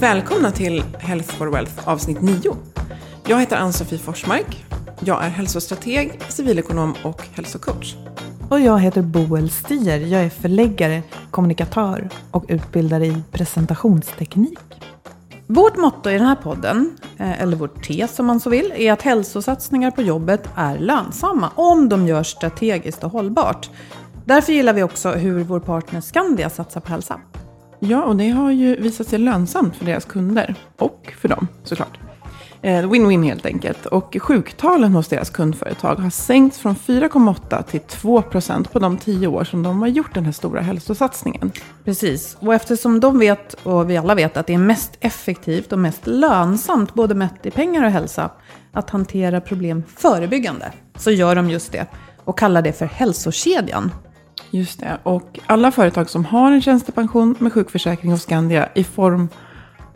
Välkomna till Health for Wealth avsnitt 9. Jag heter Ann-Sofie Forsmark. Jag är hälsostrateg, civilekonom och hälsocoach. Och jag heter Boel Stier. Jag är förläggare, kommunikatör och utbildare i presentationsteknik. Vårt motto i den här podden, eh, eller vårt tes om man så vill, är att hälsosatsningar på jobbet är lönsamma om de görs strategiskt och hållbart. Därför gillar vi också hur vår partner Skandia satsar på hälsa. Ja, och det har ju visat sig lönsamt för deras kunder och för dem såklart. Eh, win-win helt enkelt. Och sjuktalen hos deras kundföretag har sänkts från 4,8 till 2 procent på de tio år som de har gjort den här stora hälsosatsningen. Precis, och eftersom de vet, och vi alla vet, att det är mest effektivt och mest lönsamt, både mätt i pengar och hälsa, att hantera problem förebyggande, så gör de just det och kallar det för hälsokedjan. Just det. Och alla företag som har en tjänstepension med sjukförsäkring hos Skandia i form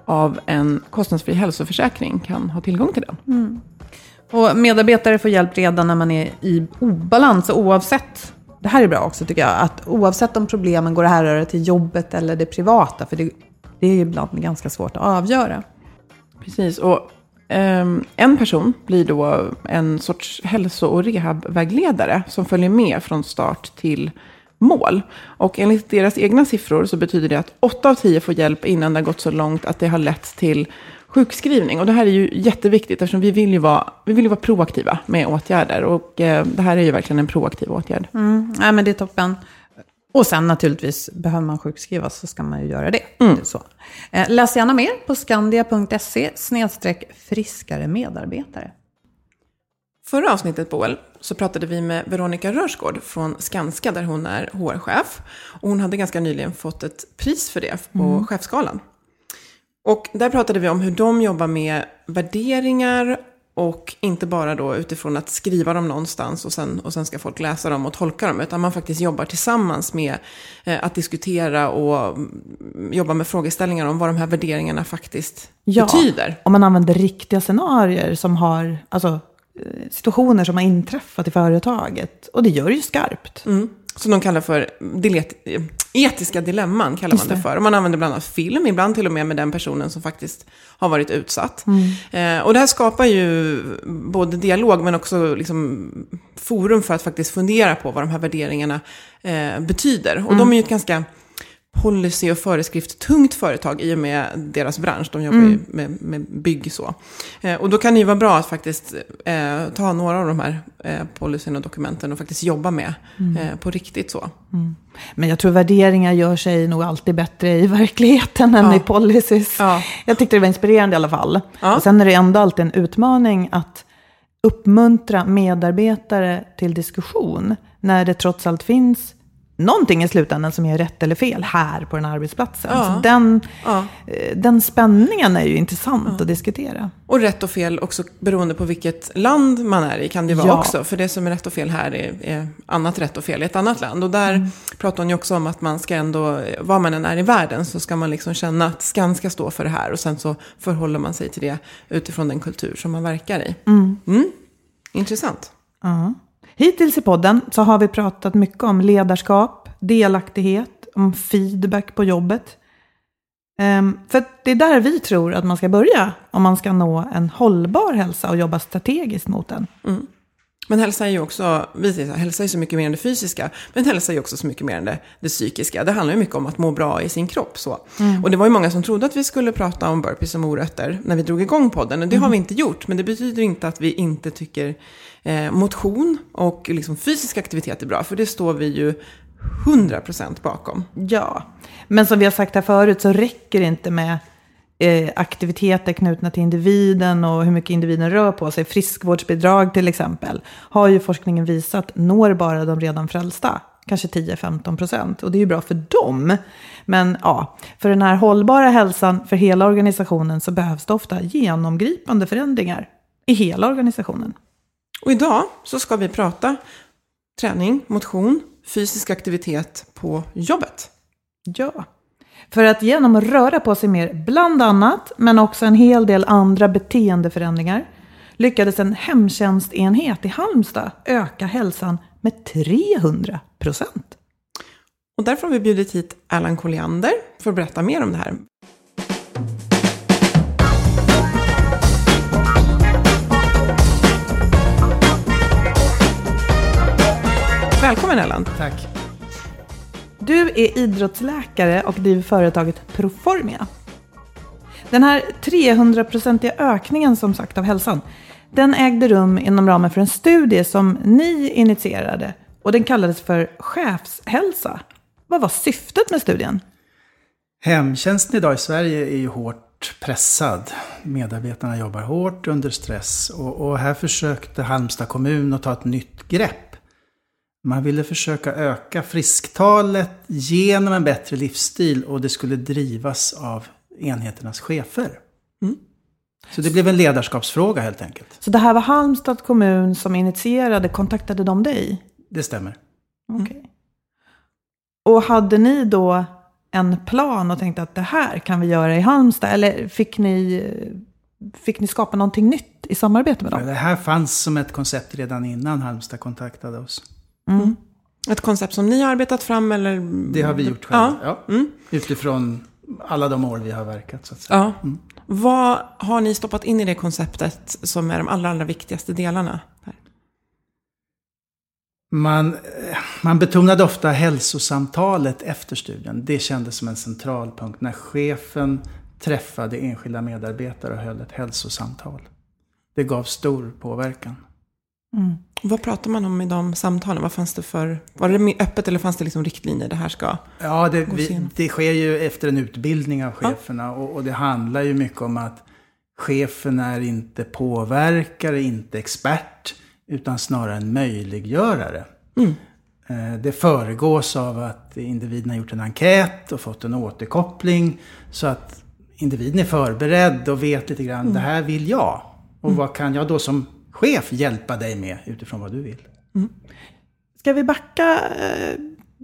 av en kostnadsfri hälsoförsäkring kan ha tillgång till den. Och medarbetare får hjälp redan när man är i obalans, oavsett det här är bra också tycker jag, att oavsett om problemen går att härröra till jobbet eller det privata, för det, det är ibland ganska svårt att avgöra. Precis, och ehm, en person blir då en sorts hälso och rehabvägledare som följer med från start till mål. Och enligt deras egna siffror så betyder det att 8 av 10 får hjälp innan det har gått så långt att det har lett till sjukskrivning. Och det här är ju jätteviktigt eftersom vi vill ju vara, vi vill vara proaktiva med åtgärder. Och eh, det här är ju verkligen en proaktiv åtgärd. Mm, nej, men det är toppen. Och sen naturligtvis, behöver man sjukskrivas så ska man ju göra det. det är så. Eh, läs gärna mer på skandia.se friskare medarbetare. Förra avsnittet, Boel, så pratade vi med Veronica Rörsgård från Skanska, där hon är HR-chef. Och hon hade ganska nyligen fått ett pris för det på chefsgalan. Och där pratade vi om hur de jobbar med värderingar och inte bara då utifrån att skriva dem någonstans och sen, och sen ska folk läsa dem och tolka dem. Utan man faktiskt jobbar tillsammans med eh, att diskutera och mm, jobba med frågeställningar om vad de här värderingarna faktiskt betyder. Om man använder riktiga scenarier som har, alltså situationer som har inträffat i företaget. Och det gör det ju skarpt. Mm. Som de kallar för etiska dilemman. kallar man det för. Och man använder bland annat film, ibland till och med med den personen som faktiskt har varit utsatt. Eh, och det här skapar ju både dialog men också liksom forum för att faktiskt fundera på vad de här värderingarna eh, betyder. Och de är ju ett ganska policy och föreskrift tungt företag i och med deras bransch. De jobbar ju med, med bygg så. Eh, och då kan det ju vara bra att faktiskt eh, ta några av de här eh, policyn och dokumenten och faktiskt jobba med eh, på riktigt så. Men jag tror värderingar gör sig nog alltid bättre i verkligheten än Ja. i policies. Ja. Jag tyckte det var inspirerande i alla fall. Ja. Och sen är det ändå alltid en utmaning att uppmuntra medarbetare till diskussion när det trots allt finns någonting i slutändan som är rätt eller fel här på den här arbetsplatsen. Ja. Så den, Ja. eh, den spänningen är ju intressant att diskutera. Och rätt och fel också beroende på vilket land man är i kan det vara Ja. också. För det som är rätt och fel här är, är annat rätt och fel i ett annat land. Och där Mm. pratar hon ju också om att man ska ändå, var man än är i världen, så ska man liksom känna att Skan ska stå för det här. Och sen så förhåller man sig till det utifrån den kultur som man verkar i. Mm. Intressant. Ja. Hittills i podden så har vi pratat mycket om ledarskap, delaktighet, om feedback på jobbet. Ehm, för det är där vi tror att man ska börja om man ska nå en hållbar hälsa och jobba strategiskt mot den. Mm. Men hälsa är ju också, vi säger så hälsa är så mycket mer än det fysiska, men hälsa är ju också så mycket mer än det, det psykiska. Det handlar ju mycket om att må bra i sin kropp. Så. Och det var ju många som trodde att vi skulle prata om burpees och morötter när vi drog igång podden. Och det har vi inte gjort, men det betyder inte att vi inte tycker eh, motion och liksom fysisk aktivitet är bra, för det står vi ju 100% bakom. Ja, men som vi har sagt här förut så räcker det inte med eh, aktiviteter knutna till individen och hur mycket individen rör på sig. Friskvårdsbidrag till exempel har ju forskningen visat når bara de redan frälsta. Kanske 10-15 procent. Och det är ju bra för dem. Men ja, för den här hållbara hälsan för hela organisationen så behövs det ofta genomgripande förändringar i hela organisationen. Och idag så ska vi prata träning, motion, fysisk aktivitet på jobbet. Ja, för att genom att röra på sig mer, bland annat, men också en hel del andra beteendeförändringar, lyckades en hemtjänstenhet i Halmstad öka hälsan med 300 procent. Och därför har vi bjudit hit Erland Colliander för att berätta mer om det här. Välkommen Erland. Tack. Du är idrottsläkare och driver företaget Proformia. Den här 300-procentiga ökningen som sagt av hälsan, den ägde rum inom ramen för en studie som ni initierade och den kallades för chefshälsa. Vad var syftet med studien? Hemtjänsten idag i Sverige är ju hårt pressad. Medarbetarna jobbar hårt under stress och, och här försökte Halmstad kommun att ta ett nytt grepp. Man ville försöka öka frisktalet genom en bättre livsstil och det skulle drivas av enheternas chefer. Så det blev en ledarskapsfråga helt enkelt. Så det här var Halmstad kommun som initierade, kontaktade de dig? Det stämmer. Okej. Och hade ni då en plan och tänkte att det här kan vi göra i Halmstad? Eller fick ni, fick ni skapa någonting nytt i samarbete med dem? Det här fanns som ett koncept redan innan Halmstad kontaktade oss. Ett koncept som ni har arbetat fram eller? Det har vi gjort själva. Ja. Ja. Utifrån alla de år vi har verkat så att säga. ja. Vad har ni stoppat in i det konceptet som är de allra, allra viktigaste delarna? Man, eh, man betonade ofta hälsosamtalet efter studien. Det kändes som en central punkt när chefen träffade enskilda medarbetare och höll ett hälsosamtal. Det gav stor påverkan. Vad pratar man om i de samtalen? Vad fanns det för, var det mer öppet eller fanns det liksom riktlinjer? Det här ska... Ja, det, vi, det sker ju efter en utbildning av cheferna och, och det handlar ju mycket om att chefen är inte påverkare, inte expert, utan snarare en möjliggörare. Eh, Det föregås av att individen har gjort en enkät och fått en återkoppling så att individen är förberedd och vet lite grann, det här vill jag. Och vad kan jag då som chef hjälpa dig med utifrån vad du vill? Ska vi backa eh,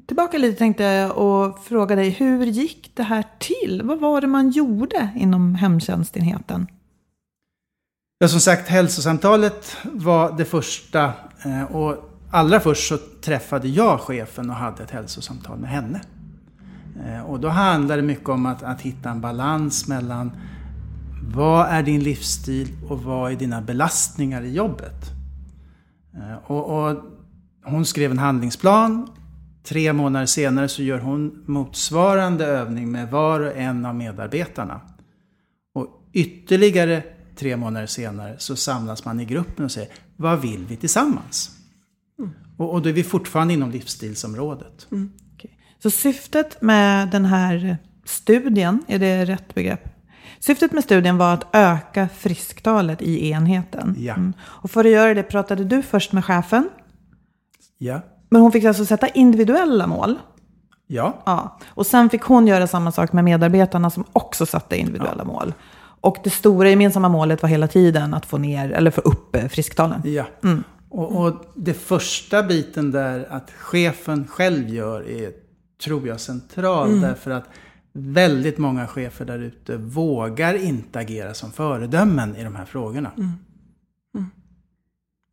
tillbaka lite tänkte jag och fråga dig, hur gick det här till? Vad var det man gjorde inom hemtjänstenheten? Ja, som sagt, hälsosamtalet var det första. eh, Och allra först så träffade jag chefen och hade ett hälsosamtal med henne. Eh, Och då handlade det mycket om att, att hitta en balans mellan vad är din livsstil och vad är dina belastningar i jobbet? Eh, Och, och hon skrev en handlingsplan. Tre månader senare så gör hon motsvarande övning med var och en av medarbetarna. Och ytterligare tre månader senare så samlas man i gruppen och säger vad vill vi tillsammans? Och, och då är vi fortfarande inom livsstilsområdet. Okej. Så syftet med den här studien, är det rätt begrepp? Syftet med studien var att öka frisktalet i enheten. Ja. Och för att göra det pratade du först med chefen. Ja. Men hon fick alltså sätta individuella mål. Ja. Ja. Och sen fick hon göra samma sak med medarbetarna som också satte individuella mål. Och det stora gemensamma målet var hela tiden att få ner, eller få upp eh, frisktalen. Ja. Och, och det första biten där att chefen själv gör är, tror jag, central. Därför att väldigt många chefer där ute vågar inte agera som föredömen i de här frågorna.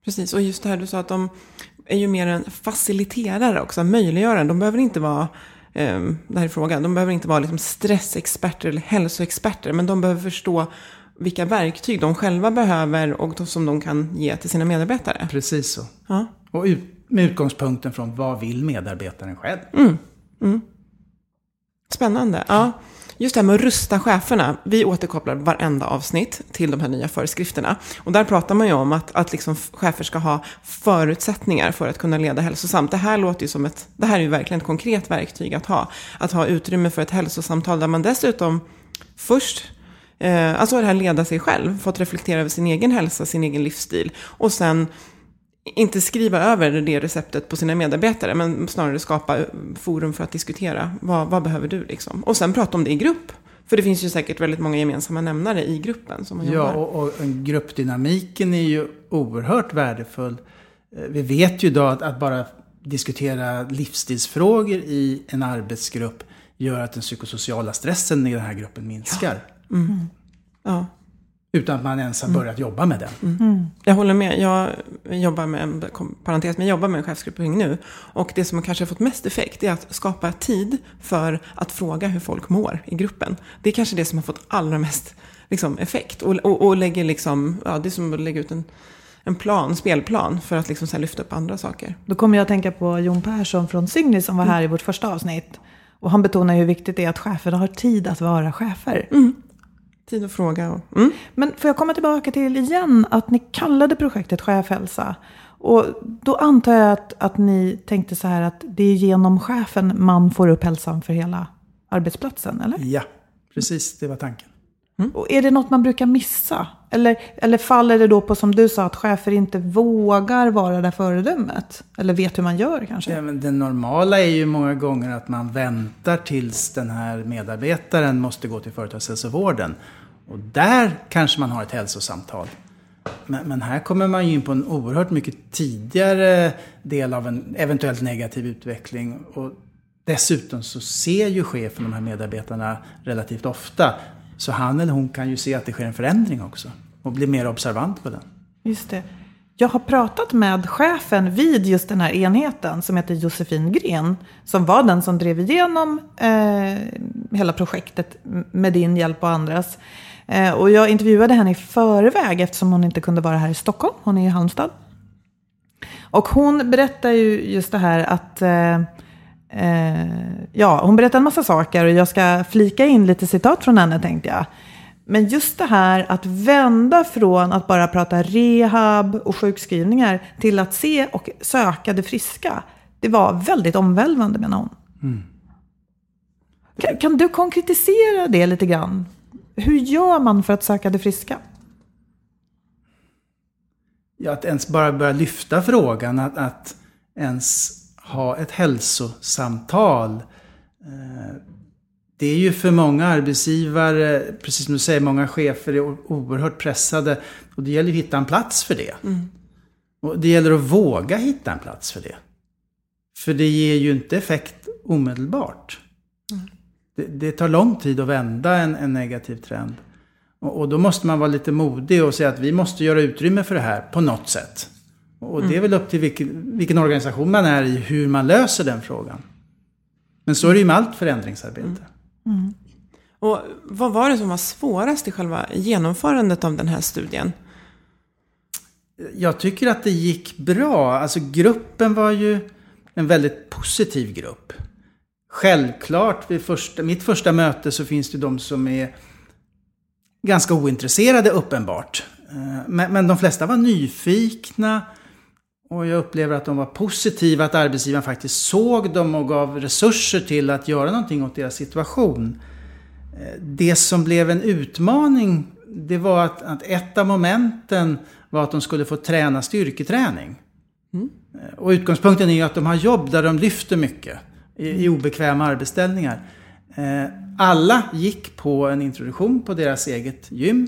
Precis, och just det här du sa att de är ju mer en faciliterare också, möjliggörare. De behöver inte vara, eh, det här är frågan, de behöver inte vara liksom stressexperter eller hälsoexperter, men de behöver förstå vilka verktyg de själva behöver och som de kan ge till sina medarbetare. Precis så. Ja. Och ut, med utgångspunkten från vad vill medarbetaren själv? Spännande. Ja. Just det här med att rusta cheferna. Vi återkopplar varenda avsnitt till de här nya föreskrifterna. Och där pratar man ju om att, att liksom chefer ska ha förutsättningar för att kunna leda hälsosamt. Det här låter ju som ett, det här är ju verkligen ett konkret verktyg att ha. Att ha utrymme för ett hälsosamtal där man dessutom först Eh, alltså det här leda sig själv, fått reflektera över sin egen hälsa, sin egen livsstil. Och sen inte skriva över det receptet på sina medarbetare, men snarare skapa forum för att diskutera. Vad, vad behöver du liksom? Och sen prata om det i grupp. För det finns ju säkert väldigt många gemensamma nämnare i gruppen som man Ja, jobbar. och, och gruppdynamiken är ju oerhört värdefull. Eh, Vi vet ju idag att, att bara diskutera livsstilsfrågor i en arbetsgrupp gör att den psykosociala stressen i den här gruppen minskar. Ja. Utan att man ens har börjat jobba med den. Jag håller med. Jag jobbar med, en parentes, men jag jobbar med en chefsgruppering nu. Och det som kanske har fått mest effekt är att skapa tid för att fråga hur folk mår i gruppen. Det är kanske det som har fått allra mest liksom, effekt. Och, och, och lägger liksom, ja, det är som att lägga ut en, en plan, spelplan för att liksom så här lyfta upp andra saker. Då kommer jag att tänka på Jon Persson från Signy som var här i vårt första avsnitt. Och han betonar hur viktigt det är att cheferna har tid att vara chefer. Tid att fråga. Mm. Men får jag komma tillbaka till igen att ni kallade projektet Chefhälsa. Och då antar jag att, att ni tänkte så här att det är genom chefen man får upp hälsan för hela arbetsplatsen, eller? Ja, precis. Det var tanken. Och är det något man brukar missa? Eller, eller faller det då på som du sa att chefer inte vågar vara det föredömet? Eller vet hur man gör kanske? Ja, men det normala är ju många gånger att man väntar tills den här medarbetaren måste gå till företagshälsovården. Och där kanske man har ett hälsosamtal. Men, men här kommer man ju in på en oerhört mycket tidigare del av en eventuellt negativ utveckling. Och dessutom så ser ju chefen de här medarbetarna relativt ofta. Så han eller hon kan ju se att det sker en förändring också. Och bli mer observant på den. Just det. Jag har pratat med chefen vid just den här enheten som heter Josefin Gren. Som var den som drev igenom eh, hela projektet med din hjälp och andras. Eh, och jag intervjuade henne i förväg eftersom hon inte kunde vara här i Stockholm. Hon är i Halmstad. Och hon berättar ju just det här att eh, ja, hon berättar en massa saker och jag ska flika in lite citat från henne tänkte jag. Men just det här att vända från att bara prata rehab och sjukskrivningar till att se och söka det friska. Det var väldigt omvälvande menar hon. Kan, kan du konkretisera det lite grann? Hur gör man för att söka det friska? Ja, att ens bara börja lyfta frågan, att, att ens ha ett hälsosamtal. Eh, Det är ju för många arbetsgivare, precis som du säger, många chefer är oerhört pressade. Och det gäller att hitta en plats för det. Och det gäller att våga hitta en plats för det. För det ger ju inte effekt omedelbart. Det, det tar lång tid att vända en, en negativ trend. Och, och då måste man vara lite modig och säga att vi måste göra utrymme för det här på något sätt. Och det är väl upp till vilken, vilken organisation man är i hur man löser den frågan. Men så är det ju med allt förändringsarbete. Och vad var det som var svårast i själva genomförandet av den här studien? Jag tycker att det gick bra. Alltså gruppen var ju en väldigt positiv grupp. Självklart, vid första, mitt första möte så finns det de som är ganska ointresserade uppenbart. Eh, Men, men de flesta var nyfikna. Och jag upplever att de var positiva, att arbetsgivaren faktiskt såg dem och gav resurser till att göra någonting åt deras situation. Eh, Det som blev en utmaning, det var att, att ett av momenten var att de skulle få träna styrketräning. Eh, och utgångspunkten är ju att de har jobb där de lyfter mycket i, i obekväma arbetsställningar. Eh, alla gick på en introduktion på deras eget gym.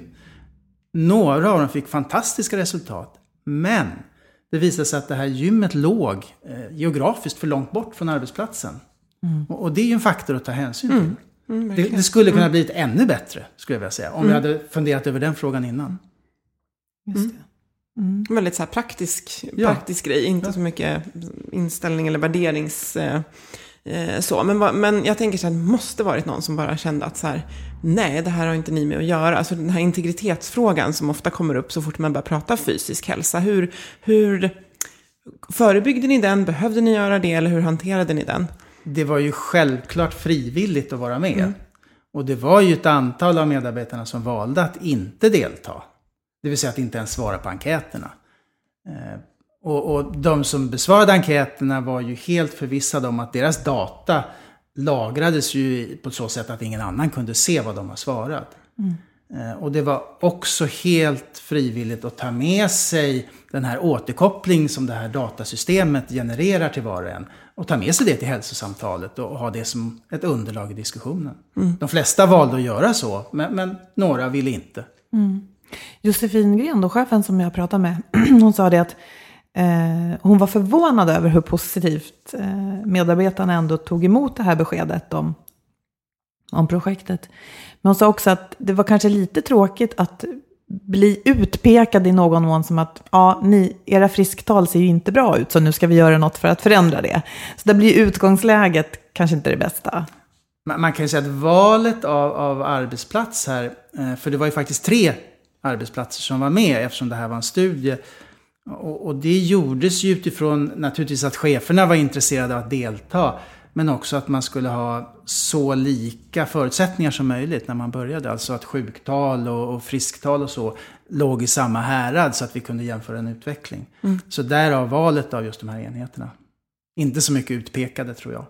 Några av dem fick fantastiska resultat. Men det visade sig att det här gymmet låg eh, geografiskt för långt bort från arbetsplatsen. Mm. Och, och, det är ju en faktor att ta hänsyn till. Mm. Mm, det, det, skulle kunna mm. blivit ännu bättre, skulle jag vilja säga. Om vi mm. hade funderat över den frågan innan. Just det. Mm. Väldigt så här praktisk, praktisk ja. grej, inte ja. så mycket inställning eller värderings... Eh, så. Men, men jag tänker så här, det måste varit någon som bara kände att så här, nej, det här har inte ni med att göra. Alltså den här integritetsfrågan som ofta kommer upp så fort man börjar prata fysisk hälsa. Hur, hur förebyggde ni den? Behövde ni göra det? Eller hur hanterade ni den? Det var ju självklart frivilligt att vara med. Mm. Och det var ju ett antal av medarbetarna som valde att inte delta. Det vill säga att inte ens svara på enkäterna. Och, och de som besvarade enkäterna var ju helt förvissade om att deras data lagrades ju på så sätt att ingen annan kunde se vad de har svarat. Mm. Eh, och det var också helt frivilligt att ta med sig den här återkoppling som det här datasystemet genererar till var och en. Och ta med sig det till hälsosamtalet och ha det som ett underlag i diskussionen. Mm. De flesta valde att göra så, men, men några ville inte. Mm. Josefin Gren, då, chefen som jag pratade med, hon sa det att eh, hon var förvånad över hur positivt eh, medarbetarna ändå tog emot det här beskedet om, om projektet. Men hon sa också att det var kanske lite tråkigt att bli utpekad i någon mån som att ja, ni, era frisktal ser ju inte bra ut så nu ska vi göra något för att förändra det. Så det blir utgångsläget kanske inte det bästa. Man kan ju säga att valet av, av arbetsplats här, eh, för det var ju faktiskt tre arbetsplatser som var med eftersom det här var en studie. Och, och, det gjordes ju utifrån naturligtvis att cheferna var intresserade av att delta. Men också att man skulle ha så lika förutsättningar som möjligt när man började. Alltså att sjuktal och, och frisktal och så låg i samma härad så att vi kunde jämföra en utveckling. Mm. Så därav valet av just de här enheterna. Inte så mycket utpekade tror jag.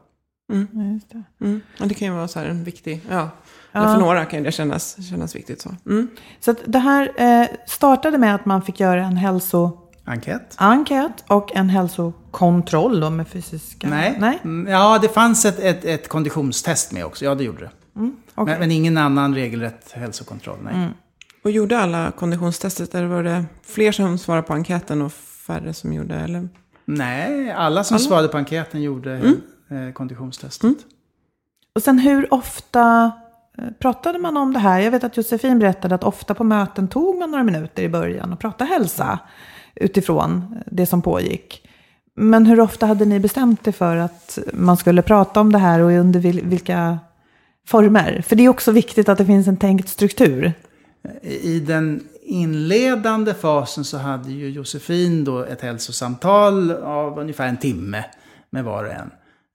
Mm. Ja, just det. Mm. Ja, det kan ju vara så här en viktig, ja. Eller för några kan det kännas, kännas viktigt så. Mm. Så det här eh, startade med att man fick göra en hälso... Enkät. Enkät och en hälsokontroll då med fysiska... Nej. Nej. Mm, ja, det fanns ett, ett, ett, konditionstest med också. Ja, det gjorde det. Mm, okay. men, men, ingen annan regelrätt hälsokontroll, nej. Mm. Och gjorde alla konditionstestet? Eller var det fler som svarade på enkäten och färre som gjorde? Eller? Nej, alla som alla? svarade på enkäten gjorde mm. eh, konditionstestet. Mm. Och sen hur ofta Eh, pratade man om det här? Jag vet att Josefin berättade att ofta på möten tog man några minuter i början och pratade hälsa utifrån det som pågick. Men hur ofta hade ni bestämt er för att man skulle prata om det här och under vilka former? För det är också viktigt att det finns en tänkt struktur. I den inledande fasen så hade ju Josefin då ett hälsosamtal av ungefär en timme med var och en.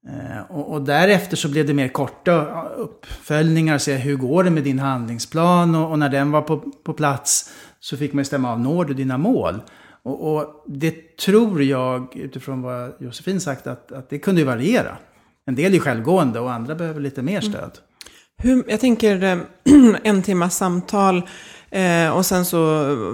Eh, och, och, därefter så blev det mer korta uppföljningar, se hur går det med din handlingsplan och, och, när den var på, på plats så fick man ju stämma av, når du dina mål? Och, och, det tror jag, utifrån vad Josefin sagt, att, att det kunde ju variera. En del är självgående och andra behöver lite mer stöd. Mm. Hur, jag tänker eh, en timmas samtal Eh, och sen så,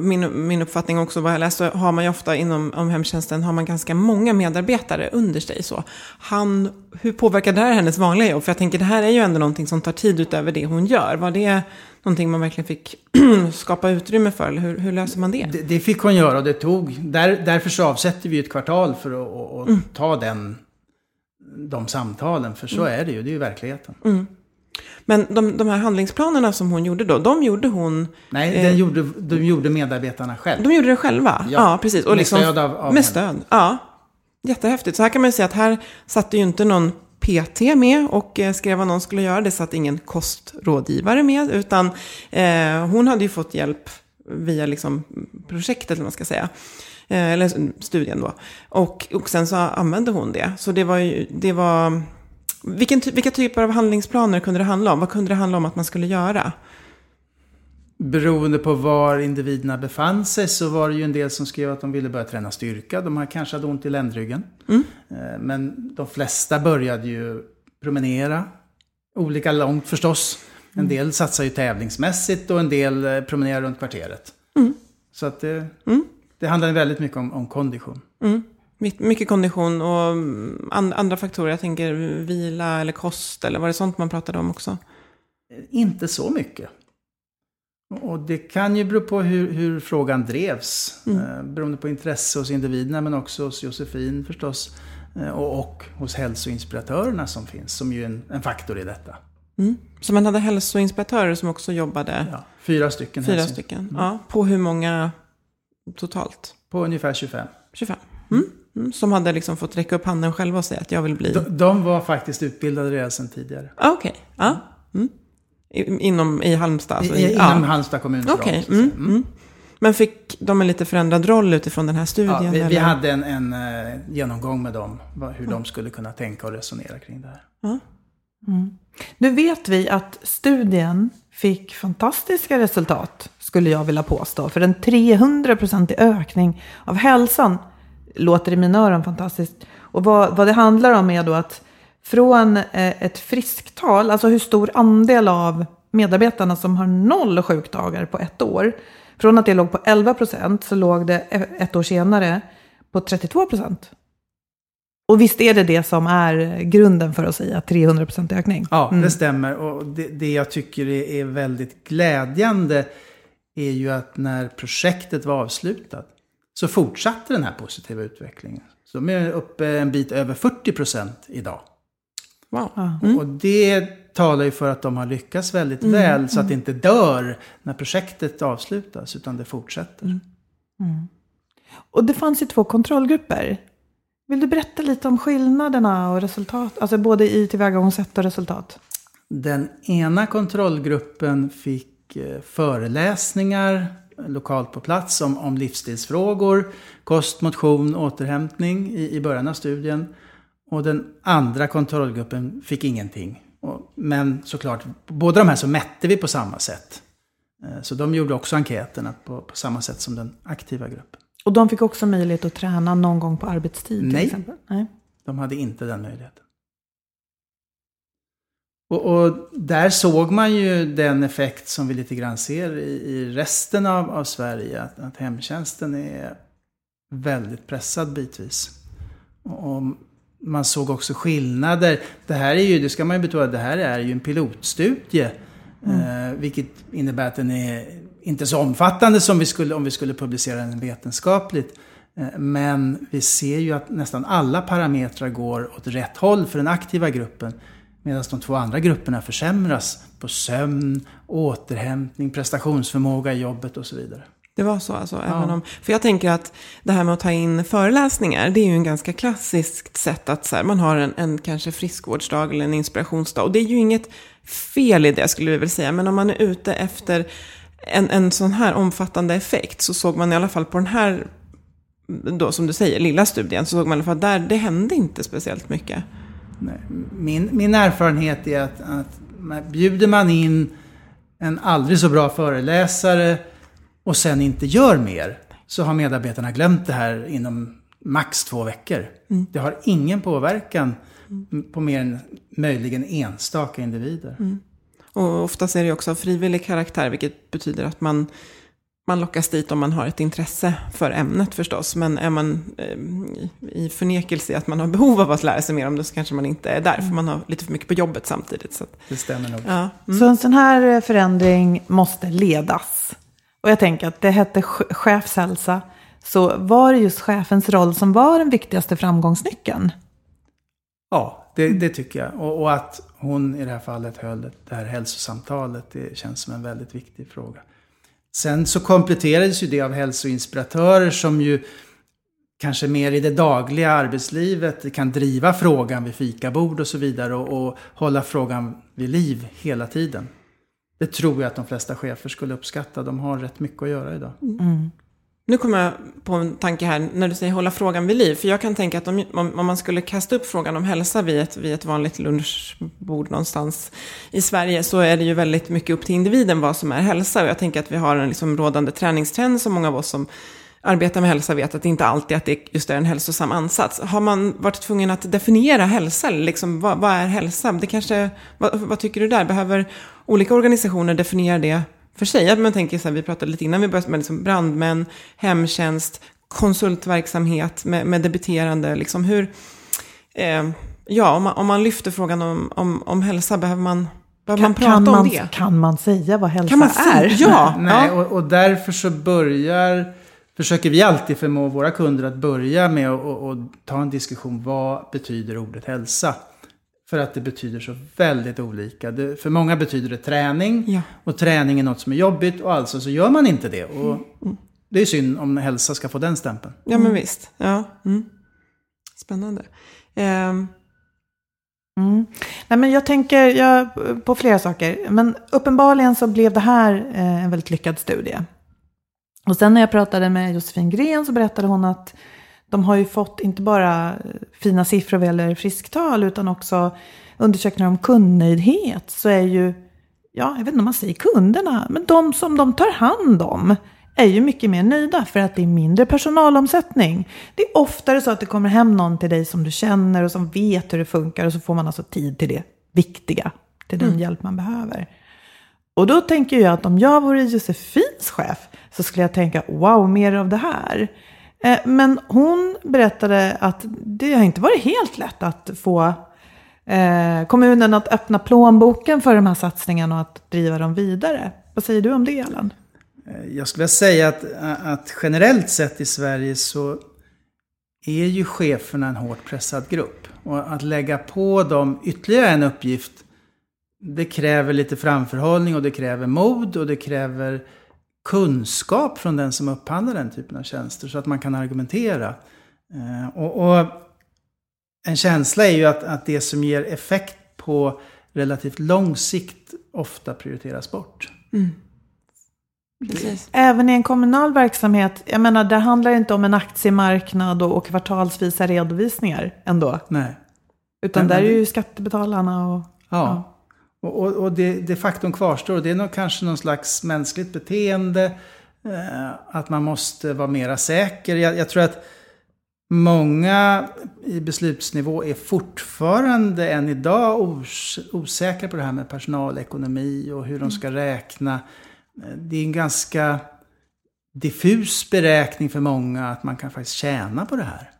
min, min uppfattning också, vad jag läste, har man ju ofta inom om hemtjänsten, har man ganska många medarbetare under sig. Så. Han, hur påverkar det här hennes vanliga jobb? För jag tänker, det här är ju ändå någonting som tar tid utöver det hon gör. Var det någonting man verkligen fick skapa utrymme för? Eller hur, hur löser man det? det? det? fick hon göra och det tog, där, därför så avsätter vi ett kvartal för att, att mm. ta den, de samtalen. För så mm. är det ju, det är ju verkligheten. Mm. Men de, de här handlingsplanerna som hon gjorde då, de gjorde hon... Nej, eh, gjorde, de gjorde medarbetarna själva. De gjorde det själva? Ja, ja precis. Och med liksom, stöd av, av Med stöd, ja. Jättehäftigt. Så här kan man ju säga att här satt ju inte någon PT med och eh, skrev vad någon skulle göra. Det satt ingen kostrådgivare med, utan eh, hon hade ju fått hjälp via liksom projektet, eller man ska säga. Eh, eller studien då. Och, och sen så använde hon det. Så det var ju, det var vilken, vilka typer av handlingsplaner kunde det handla om? Vad kunde det handla om att man skulle göra? Beroende på var individerna befann sig så var det ju en del som skrev att de ville börja träna styrka. De kanske hade ont i ländryggen. Mm. Eh, men de flesta började ju promenera. Olika långt förstås. En mm. del satsar ju tävlingsmässigt och en del eh, promenerar runt kvarteret. Mm. Så att det, mm. det handlade väldigt mycket om, om kondition. Mm. Mycket kondition och andra faktorer. Jag tänker vila eller kost eller var det sånt man pratade om också? Inte så mycket. Och det kan ju bero på hur, hur frågan drevs. Mm. Eh, beroende på intresse hos individerna men också hos Josefin förstås. Eh, och, och hos hälsoinspiratörerna som finns, som ju är en, en faktor i detta. Mm. Så man hade hälsoinspiratörer som också jobbade? Ja, fyra stycken. Fyra stycken, mm. ja. På hur många totalt? På ungefär 25. 25. Mm. Mm. Som hade liksom fått räcka upp handen själva och säga att jag vill bli... De, de var faktiskt utbildade redan sedan tidigare. Ah, Okej, okay. ja. Mm. Inom, i Halmstad? Alltså I, inom ja. Halmstad kommuns okay. Mm, mm. Men fick de en lite förändrad roll utifrån den här studien? Ja, vi, vi hade en, en uh, genomgång med dem, hur de skulle kunna tänka och resonera kring det här. Mm. Nu vet vi att studien fick fantastiska resultat, skulle jag vilja påstå. För en 300-procentig ökning av hälsan låter i mina öron fantastiskt. Och vad, vad det handlar om är då att från eh, ett frisktal, alltså hur stor andel av medarbetarna som har noll sjukdagar på ett år. Från att det låg på 11 procent så låg det ett år senare på 32 procent. Och visst är det det som är grunden för att säga 300 procent ökning? Ja, mm. det stämmer. Och det, det jag tycker är väldigt glädjande är ju att när projektet var avslutat så fortsatte den här positiva utvecklingen. Så de är uppe en bit över 40 procent idag. Wow. Mm. Och det talar ju för att de har lyckats väldigt mm. väl så att det inte dör när projektet avslutas utan det fortsätter. Mm. mm. Och det fanns ju två kontrollgrupper. Vill du berätta lite om skillnaderna och resultat, alltså både i tillvägagångssätt och resultat? Den ena kontrollgruppen fick eh, föreläsningar lokalt på plats om, om livsstilsfrågor, kost, motion, återhämtning i, i början av studien. Och den andra kontrollgruppen fick ingenting. Och, men såklart, båda de här så mätte vi på samma sätt. Eh, så de gjorde också enkäterna på, på samma sätt som den aktiva gruppen. Och de fick också möjlighet att träna någon gång på arbetstid till Nej, exempel? Nej, de hade inte den möjligheten. Och, och, där såg man ju den effekt som vi lite grann ser i, i resten av, av Sverige. Att, att hemtjänsten är väldigt pressad bitvis. Och, och man såg också skillnader. Det här är ju, det ska man ju betona, det här är ju en pilotstudie. Mm. Eh, vilket innebär att den är inte så omfattande som vi skulle, om vi skulle publicera den vetenskapligt. Eh, men vi ser ju att nästan alla parametrar går åt rätt håll för den aktiva gruppen. Medan de två andra grupperna försämras på sömn, återhämtning, prestationsförmåga i jobbet och så vidare. Det var så alltså? Ja. Även om, för jag tänker att det här med att ta in föreläsningar, det är ju en ganska klassiskt sätt att så här, man har en, en kanske friskvårdsdag eller en inspirationsdag. Och det är ju inget fel i det skulle vi väl säga. Men om man är ute efter en, en sån här omfattande effekt så såg man i alla fall på den här, då, som du säger, lilla studien, så såg man i alla fall där det hände inte speciellt mycket. Min, min erfarenhet är att, att bjuder man in en aldrig så bra föreläsare och sen inte gör mer, så har medarbetarna glömt det här inom max två veckor. Mm. Det har ingen påverkan på mer än möjligen enstaka individer. Mm. Och oftast är det också av frivillig karaktär, vilket betyder att man, man lockas dit om man har ett intresse för ämnet förstås. Men är man eh, i förnekelse att man har behov av att lära sig mer om det så kanske man inte är där, för man har lite för mycket på jobbet samtidigt. Så det stämmer nog. Ja. Mm. Så en sån här förändring måste ledas. Och jag tänker att det hette chefshälsa. Så var det just chefens roll som var den viktigaste framgångsnyckeln? Ja, det, det tycker jag. Och, och, att hon i det här fallet höll det här hälsosamtalet, det känns som en väldigt viktig fråga. Sen så kompletterades ju det av hälsoinspiratörer som ju kanske mer i det dagliga arbetslivet kan driva frågan vid fikabord och så vidare och, och hålla frågan vid liv hela tiden. Det tror jag att de flesta chefer skulle uppskatta. De har rätt mycket att göra idag. Mm. Nu kommer jag på en tanke här när du säger hålla frågan vid liv. För jag kan tänka att om, om man skulle kasta upp frågan om hälsa vid ett, vid ett vanligt lunchbord någonstans i Sverige så är det ju väldigt mycket upp till individen vad som är hälsa. Och jag tänker att vi har en liksom rådande träningstrend som många av oss som arbetar med hälsa vet att det inte alltid att det just är en hälsosam ansats. Har man varit tvungen att definiera hälsa? Liksom, vad, vad är hälsa? Det kanske, vad, vad, tycker du där? Behöver olika organisationer definiera det för sig? Att man tänker så här, vi pratade lite innan vi började med liksom brandmän, hemtjänst, konsultverksamhet med, med debiterande, liksom hur, eh, ja, om man, om man lyfter frågan om, om, om hälsa, behöver man, behöver man prata kan man, om det? Kan man säga vad hälsa Kan man är? säga? Ja. Nej, ja. och, och därför så börjar, försöker vi alltid förmå våra kunder att börja med att ta en diskussion. Vad betyder ordet hälsa? För att det betyder så väldigt olika. Det, för många betyder det träning. Ja. Och träning är något som är jobbigt och alltså så gör man inte det. Och det är synd om hälsa ska få den stämpeln. Ja, men visst. Ja. Mm. Spännande. Ehm, Mm. Nej, men jag tänker jag, på flera saker. Men uppenbarligen så blev det här eh, en väldigt lyckad studie. Och sen när jag pratade med Josefin Gren så berättade hon att de har ju fått inte bara fina siffror vad gäller frisktal utan också undersökningar om kundnöjdhet. Så är ju, ja, jag vet inte om man säger kunderna, men de som de tar hand om är ju mycket mer nöjda för att det är mindre personalomsättning. Det är oftare så att det kommer hem någon till dig som du känner och som vet hur det funkar och så får man alltså tid till det viktiga, till den hjälp man behöver. Och då tänker jag att om jag vore Josefins chef så skulle jag tänka wow, mer av det här. Eh, men hon berättade att det har inte varit helt lätt att få eh, kommunen att öppna plånboken för de här satsningarna och att driva dem vidare. Vad säger du om det, Allan? Eh, jag skulle vilja säga att, att generellt sett i Sverige så är ju cheferna en hårt pressad grupp. Och att lägga på dem ytterligare en uppgift, det kräver lite framförhållning och det kräver mod och det kräver kunskap från den som upphandlar den typen av tjänster så att man kan argumentera. Eh, Och, och en känsla är ju att, att det som ger effekt på relativt lång sikt ofta prioriteras bort. precis. Även i en kommunal verksamhet, jag menar, det handlar inte om en aktiemarknad och, och kvartalsvisa redovisningar ändå. Nej. Utan Men- där är ju skattebetalarna och... Ja. Och, och, och det, det faktum kvarstår. Och det är nog kanske någon slags mänskligt beteende. Eh, att man måste vara mera säker. Jag, jag tror att många i beslutsnivå är fortfarande än idag os, osäkra på det här med personalekonomi och hur de ska räkna. Eh, Det är en ganska diffus beräkning för många att man kan faktiskt tjäna på det här.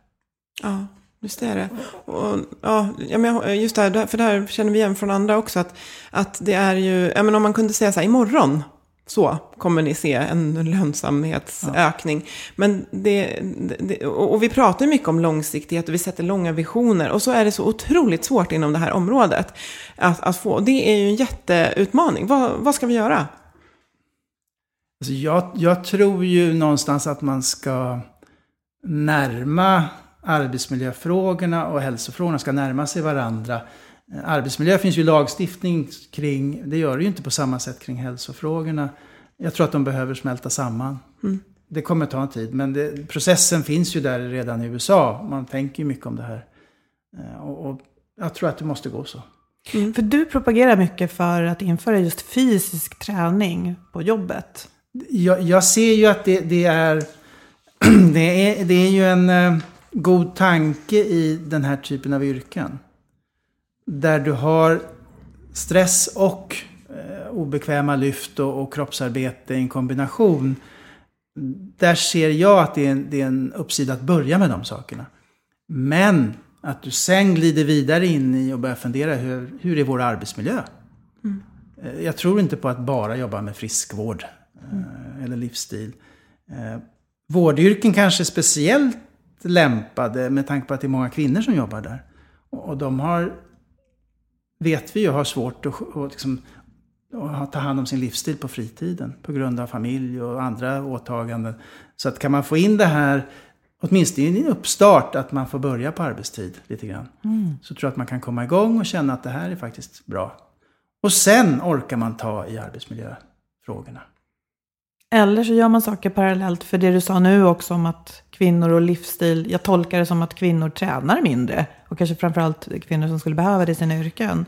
Ja, just det är det. Och, ja, ja, just det här, för det här känner vi igen från andra också. Att, att det är ju, ja, men om man kunde säga så här, imorgon så kommer ni se en lönsamhetsökning. Men det, det, och vi pratar mycket om långsiktighet och vi sätter långa visioner. Och så är det så otroligt svårt inom det här området att, att få. Det är ju en jätteutmaning. Vad, vad ska vi göra? Alltså jag, jag tror ju någonstans att man ska närma arbetsmiljöfrågorna och hälsofrågorna ska närma sig varandra. Eh, Arbetsmiljö finns ju lagstiftning kring, det gör det ju inte på samma sätt kring hälsofrågorna. Jag tror att de behöver smälta samman. Det kommer ta en tid, men det, processen finns ju där redan i USA. Man tänker ju mycket om det här. Eh, Och, och jag tror att det måste gå så. För du propagerar mycket för att införa just fysisk träning på jobbet. Jag, jag ser ju att det, det är... Det är, det är ju en eh, god tanke i den här typen av yrken. Där du har stress och eh, obekväma lyft och, och kroppsarbete i en kombination. Där ser jag att det är, en, det är en uppsida att börja med de sakerna. Men att du sen glider vidare in i och börjar fundera hur, hur är vår arbetsmiljö? Eh, Jag tror inte på att bara jobba med friskvård eh, eller livsstil. Eh, Vårdyrken kanske är speciellt lämpade med tanke på att det är många kvinnor som jobbar där. Och de har, vet vi ju, har svårt att, att, liksom, att ta hand om sin livsstil på fritiden på grund av familj och andra åtaganden. Så att kan man få in det här, åtminstone i en uppstart, att man får börja på arbetstid lite grann. Så tror jag att man kan komma igång och känna att det här är faktiskt bra. Och sen orkar man ta i arbetsmiljöfrågorna. Eller så gör man saker parallellt. För det du sa nu också om att kvinnor och livsstil. Jag tolkar det som att kvinnor tränar mindre. Och kanske framförallt kvinnor som skulle behöva det i sina yrken.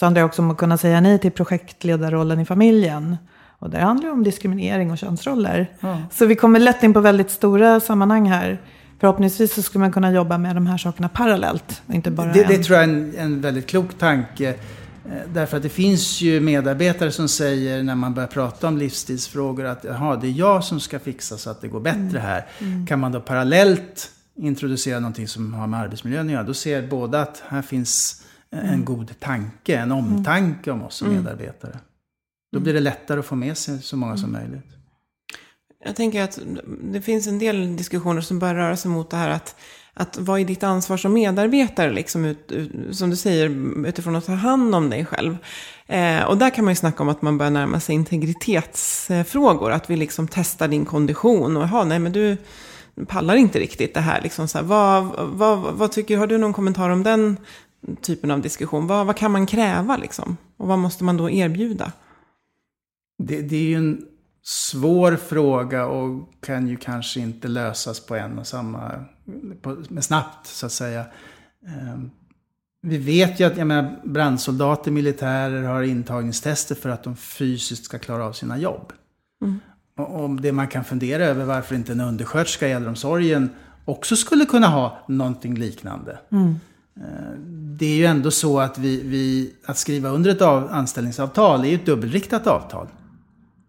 Så handlar det också om att kunna säga nej till projektledarrollen i familjen. Och det handlar om diskriminering och könsroller. Så vi kommer lätt in på väldigt stora sammanhang här. Förhoppningsvis så skulle man kunna jobba med de här sakerna parallellt. Inte bara Det, en. det tror jag är en, en väldigt klok tanke. Eh, därför att det finns ju medarbetare som säger när man börjar prata om livsstilsfrågor att jaha, det är jag som ska fixa så att det går bättre här. Mm. Kan man då parallellt introducera någonting som har med arbetsmiljön att göra, då ser båda att här finns en mm. god tanke, en omtanke om oss som mm. medarbetare. Då blir det lättare att få med sig så många som möjligt. Jag tänker att det finns en del diskussioner som börjar röra sig mot det här att, att vad är ditt ansvar som medarbetare, liksom ut, ut, som du säger, utifrån att ta hand om dig själv. Eh, och där kan man ju snacka om att man börjar närma sig integritetsfrågor, att vi liksom testar din kondition och, jaha, nej men du pallar inte riktigt det här. Liksom så här, vad, vad, vad tycker har du någon kommentar om den typen av diskussion? Vad, vad kan man kräva liksom? Och vad måste man då erbjuda? Det, det är ju en svår fråga och kan ju kanske inte lösas på en och samma, med snabbt så att säga. Um, vi vet ju att jag menar, brandsoldater, militärer har intagningstester för att de fysiskt ska klara av sina jobb. Mm. Och, och det man kan fundera över varför inte en undersköterska i äldreomsorgen också skulle kunna ha någonting liknande. Mm. Ehm, det är ju ändå så att, vi, vi, att skriva under ett av, anställningsavtal är ju ett dubbelriktat avtal.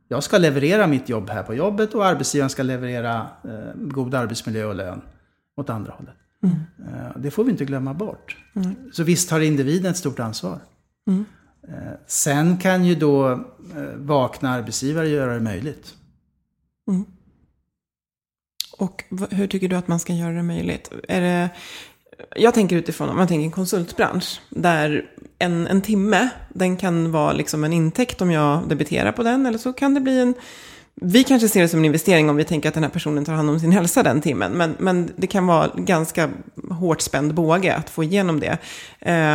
Jag ska leverera mitt jobb här på jobbet och arbetsgivaren ska leverera eh, god arbetsmiljö och lön åt andra hållet. Mm. Eh, det får vi inte glömma bort. Mm. Så visst har individen ett stort ansvar. Mm. Eh, sen kan ju då eh, vakna arbetsgivare göra det möjligt. Mm. Och hur tycker du att man ska göra det möjligt? Är det, jag tänker utifrån, om man tänker en konsultbransch, där en, en timme, den kan vara liksom en intäkt om jag debiterar på den, eller så kan det bli en... Vi kanske ser det som en investering om vi tänker att den här personen tar hand om sin hälsa den timmen, men, men det kan vara ganska hårt spänd båge att få igenom det.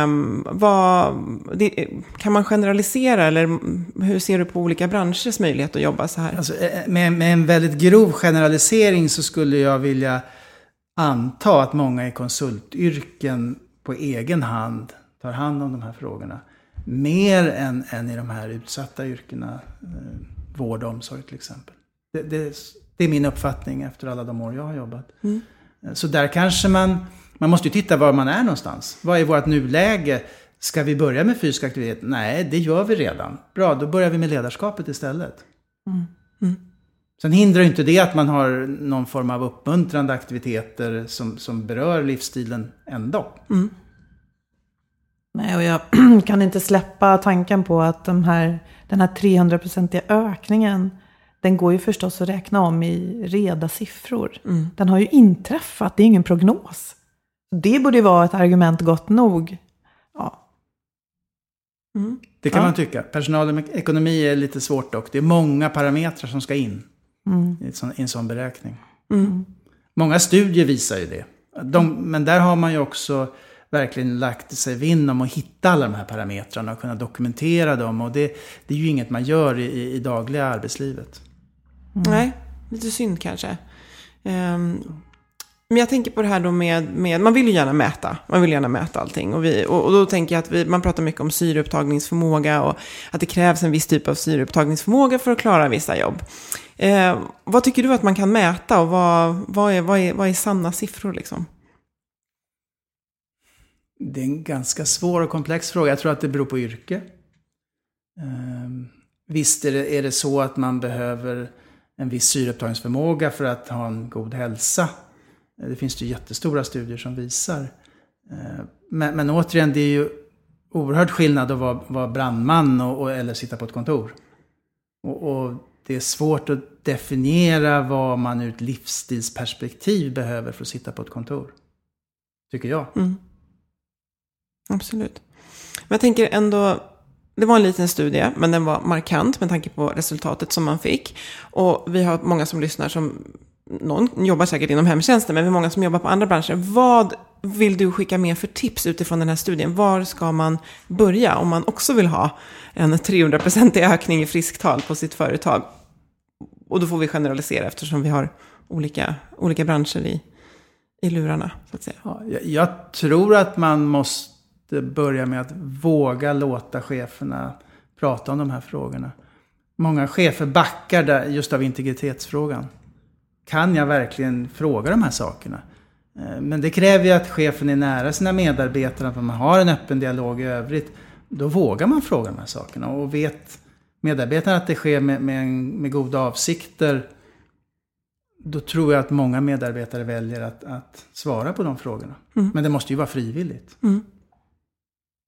Um, vad, det. Kan man generalisera, eller hur ser du på olika branschers möjlighet att jobba så här? Alltså, eh, eh, med, med en väldigt grov generalisering så skulle jag vilja anta att många i konsultyrken på egen hand tar hand om de här frågorna. Mer än, än i de här utsatta yrkena, eh, vård och omsorg till exempel. Det, det, det, är min uppfattning efter alla de år jag har jobbat. Mm. Så där kanske man, man måste ju titta var man är någonstans. Vad är vårt nuläge? Ska vi börja med fysisk aktivitet? Nej, det gör vi redan. Bra, då börjar vi med ledarskapet istället. Mm. Mm. Sen hindrar inte det att man har någon form av uppmuntrande aktiviteter som, som berör livsstilen ändå. Mm. Nej, och jag kan inte släppa tanken på att de här, den här 300-procentiga ökningen, den går ju förstås att räkna om i reda siffror. Mm. Den har ju inträffat, det är ingen prognos. Det borde ju vara ett argument gott nog. Ja. Mm. Det kan ja. man tycka. Personalekonomi är lite svårt dock. Det är många parametrar som ska in mm. i, sån, i en sån beräkning. Mm. Många studier visar ju det. De, men där har man ju också verkligen lagt sig vinn om att hitta alla de här parametrarna och kunna dokumentera dem. Och det, det är ju inget man gör i, i dagliga arbetslivet. Mm. Nej, lite synd kanske. Um, men jag tänker på det här då med, med, man vill ju gärna mäta, man vill gärna mäta allting. Och, vi, och, och då tänker jag att vi, man pratar mycket om syreupptagningsförmåga och att det krävs en viss typ av syreupptagningsförmåga för att klara vissa jobb. Eh, vad tycker du att man kan mäta och vad, vad, är, vad, är, vad är sanna siffror liksom? Det är en ganska svår och komplex fråga. Jag tror att det beror på yrke. Ehm, visst är det, är det så att man behöver en viss syreupptagningsförmåga för att ha en god hälsa. Det finns det jättestora studier som visar. Ehm, men, men återigen, det är ju oerhört skillnad att vara, vara brandman och, och, eller sitta på ett kontor. Och, och, det är svårt att definiera vad man ur ett livsstilsperspektiv behöver för att sitta på ett kontor. Tycker jag. Mm. Absolut. Men jag tänker ändå, det var en liten studie, men den var markant med tanke på resultatet som man fick. Och vi har många som lyssnar som, någon jobbar säkert inom hemtjänsten, men vi har många som jobbar på andra branscher. Vad vill du skicka med för tips utifrån den här studien? Var ska man börja om man också vill ha en 300% ökning i frisktal på sitt företag? Och då får vi generalisera eftersom vi har olika, olika branscher i, i lurarna. Så att säga. Ja, jag, jag tror att man måste börja med att våga låta cheferna prata om de här frågorna. Många chefer backar där just av integritetsfrågan. Kan jag verkligen fråga de här sakerna? Eh, men det kräver ju att chefen är nära sina medarbetare, att man har en öppen dialog i övrigt. då vågar man fråga de här sakerna. Och vet medarbetarna att det sker med, med, med goda avsikter, då tror jag att många medarbetare väljer att, att svara på de frågorna. Mm. Men det måste ju vara frivilligt. Mm.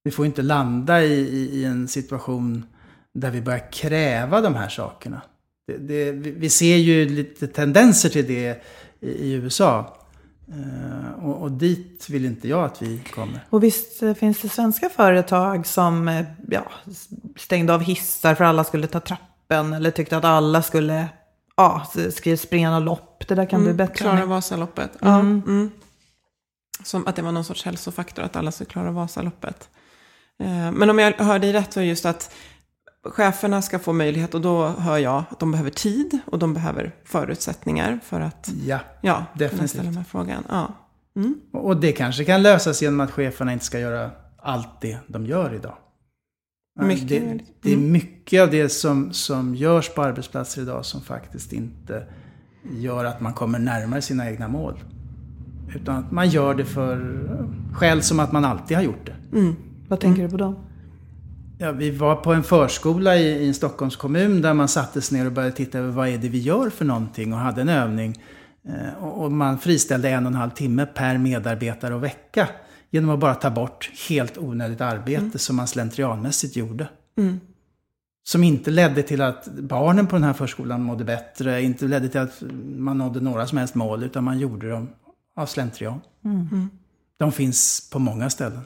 Vi får inte landa i, i, i en situation där vi börjar kräva de här sakerna. Det, det, vi ser ju lite tendenser till det i, i USA. Eh, och, och dit vill inte jag att vi kommer. Och visst eh, finns det svenska företag som eh, ja, stängde av hissar för alla skulle ta trappen eller tyckte att alla skulle ja, skriva springa lopp. Det där kan bli bättre. Klara. Vasaloppet. Ja. Mm. Som att det var någon sorts hälsofaktor att alla skulle klara Vasaloppet. Eh, Men om jag hör dig rätt så är det just att cheferna ska få möjlighet och då hör jag att de behöver tid och de behöver förutsättningar för att Ja, ja, kunna ställa den här frågan. Ja. Mm. Och det kanske kan lösas genom att cheferna inte ska göra allt det de gör idag. Mycket det, det är Mm. mycket av det som, som görs på arbetsplatser idag som faktiskt inte gör att man kommer närmare sina egna mål. Utan att man gör det för skäl som att man alltid har gjort det. Mm. Vad tänker du på då? Ja, vi var på en förskola i, i en Stockholms kommun där man sattes ner och började titta över vad är det vi gör för någonting och hade en övning. Eh, och, man friställde en och en halv timme per medarbetare och vecka. Genom att bara ta bort helt onödigt arbete som man slentrianmässigt gjorde. Mm. Som inte ledde till att barnen på den här förskolan mådde bättre, inte ledde till att man nådde några som helst mål, utan man gjorde dem av slentrian. Mm. De finns på många ställen.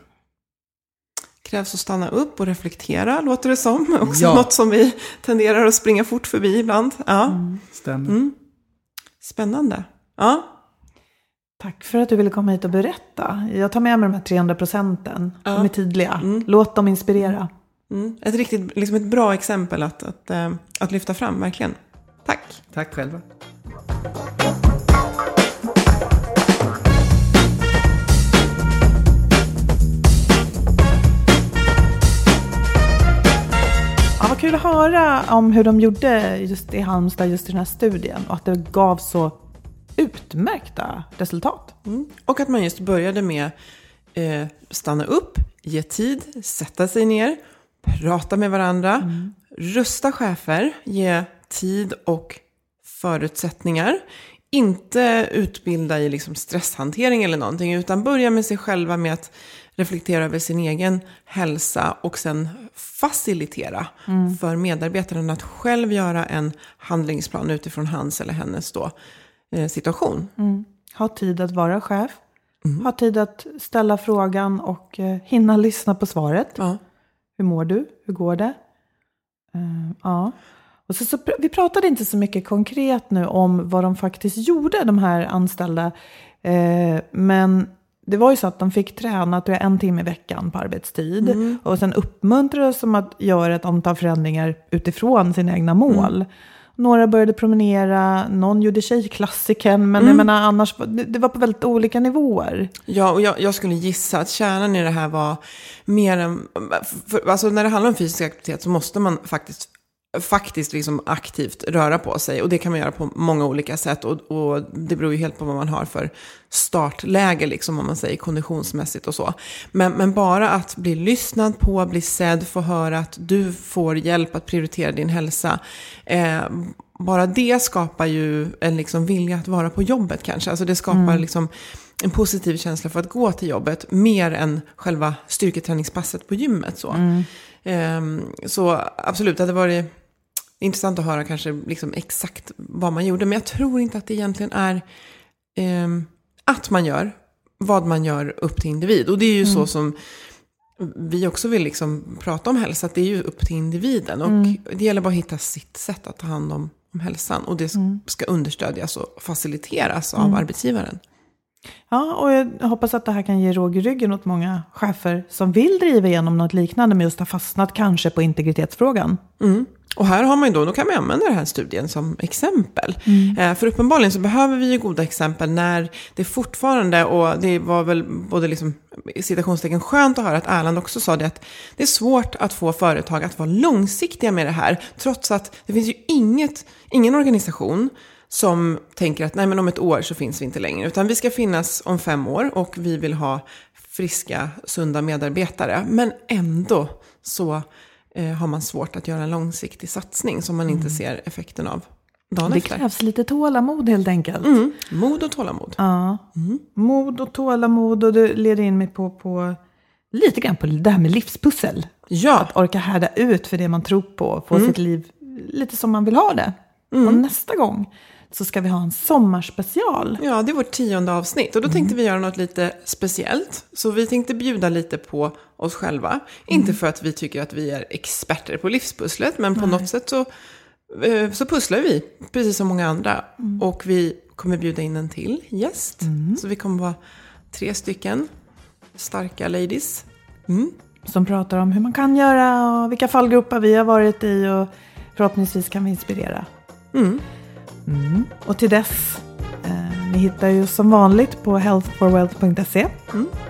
Krävs att stanna upp och reflektera, låter det som. Också Ja. något som vi tenderar att springa fort förbi ibland. Ja. Stämmer. Mm. Spännande. Ja. Tack för att du ville komma hit och berätta. Jag tar med mig de här 300 procenten. Ja. De är tydliga. Mm. Låt dem inspirera. Mm. Ett riktigt, liksom ett bra exempel att, att, eh, att lyfta fram, verkligen. Tack. Tack själva. Kul att höra om hur de gjorde just i Halmstad, just i den här studien. Och att det gav så utmärkta resultat. Mm. Och att man just började med eh, stanna upp, ge tid, sätta sig ner, prata med varandra, rusta chefer, ge tid och förutsättningar. Inte utbilda i liksom stresshantering eller någonting, utan börja med sig själva med att reflektera över sin egen hälsa och sen facilitera för medarbetaren att själv göra en handlingsplan utifrån hans eller hennes då, eh, situation. Ha tid att vara chef. Ha tid att ställa frågan och eh, hinna lyssna på svaret. Ja. Hur mår du? Hur går det? Eh, ja. Och så, så, vi pratade inte så mycket konkret nu om vad de faktiskt gjorde, de här anställda. Eh, men det var ju så att de fick träna tror jag, en timme i veckan på arbetstid. Och sen uppmuntrades de att göra ett antal förändringar utifrån sina egna mål. Några började promenera, någon gjorde tjejklassikern, men jag menar annars, det var på väldigt olika nivåer. Ja, och jag, jag skulle gissa att kärnan i det här var mer än... För, alltså när det handlar om fysisk aktivitet så måste man faktiskt, faktiskt liksom aktivt röra på sig. Och det kan man göra på många olika sätt. Och, och det beror ju helt på vad man har för startläge, liksom, om man säger konditionsmässigt och så. Men, men bara att bli lyssnad på, bli sedd, få höra att du får hjälp att prioritera din hälsa. Eh, bara det skapar ju en liksom vilja att vara på jobbet kanske. Alltså det skapar liksom en positiv känsla för att gå till jobbet. Mer än själva styrketräningspasset på gymmet. Så, Ehm, så absolut, det hade varit intressant att höra kanske liksom exakt vad man gjorde. Men jag tror inte att det egentligen är ehm, att man gör vad man gör upp till individ. Och det är ju så som vi också vill liksom prata om hälsa, att det är ju upp till individen. Och det gäller bara att hitta sitt sätt att ta hand om, om hälsan. Och det ska understödjas och faciliteras av arbetsgivaren. Ja, och jag hoppas att det här kan ge råg i ryggen åt många chefer som vill driva igenom något liknande men just har fastnat kanske på integritetsfrågan. Mm. Och här har man ju då, då kan man använda den här studien som exempel. Eh, för uppenbarligen så behöver vi ju goda exempel när det fortfarande, och det var väl både liksom citationstecken skönt att höra att Erland också sa det, att det är svårt att få företag att vara långsiktiga med det här. Trots att det finns ju inget, ingen organisation som tänker att nej men om ett år så finns vi inte längre. Utan vi ska finnas om fem år och vi vill ha friska, sunda medarbetare. Men ändå så har man svårt att göra en långsiktig satsning som man inte ser effekten av dagen Det efter. krävs lite tålamod helt enkelt. Mm. Mod och tålamod. Ja. Mod och tålamod och det leder in mig på, på lite grann på det här med livspussel. Ja, Att orka härda ut för det man tror på, få sitt liv lite som man vill ha det. Och nästa gång så ska vi ha en sommarspecial. ja, det är vårt tionde avsnitt. Och då tänkte vi göra något lite speciellt. Så vi tänkte bjuda lite på oss själva. Inte för att vi tycker att vi är experter på livspusslet, men på något sätt så, eh, så pusslar vi, precis som många andra. Och vi kommer bjuda in en till gäst. Så vi kommer vara tre stycken starka ladies. Som pratar om hur man kan göra och vilka fallgropar vi har varit i och förhoppningsvis kan vi inspirera. Mm. Och till dess, eh, ni hittar ju som vanligt på healthforwealth.se.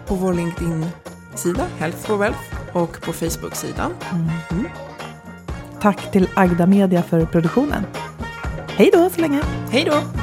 På vår LinkedIn-sida, Health for Wealth, och på Facebook-sidan. Tack till Agda Media för produktionen. Hej då så länge! Hej då!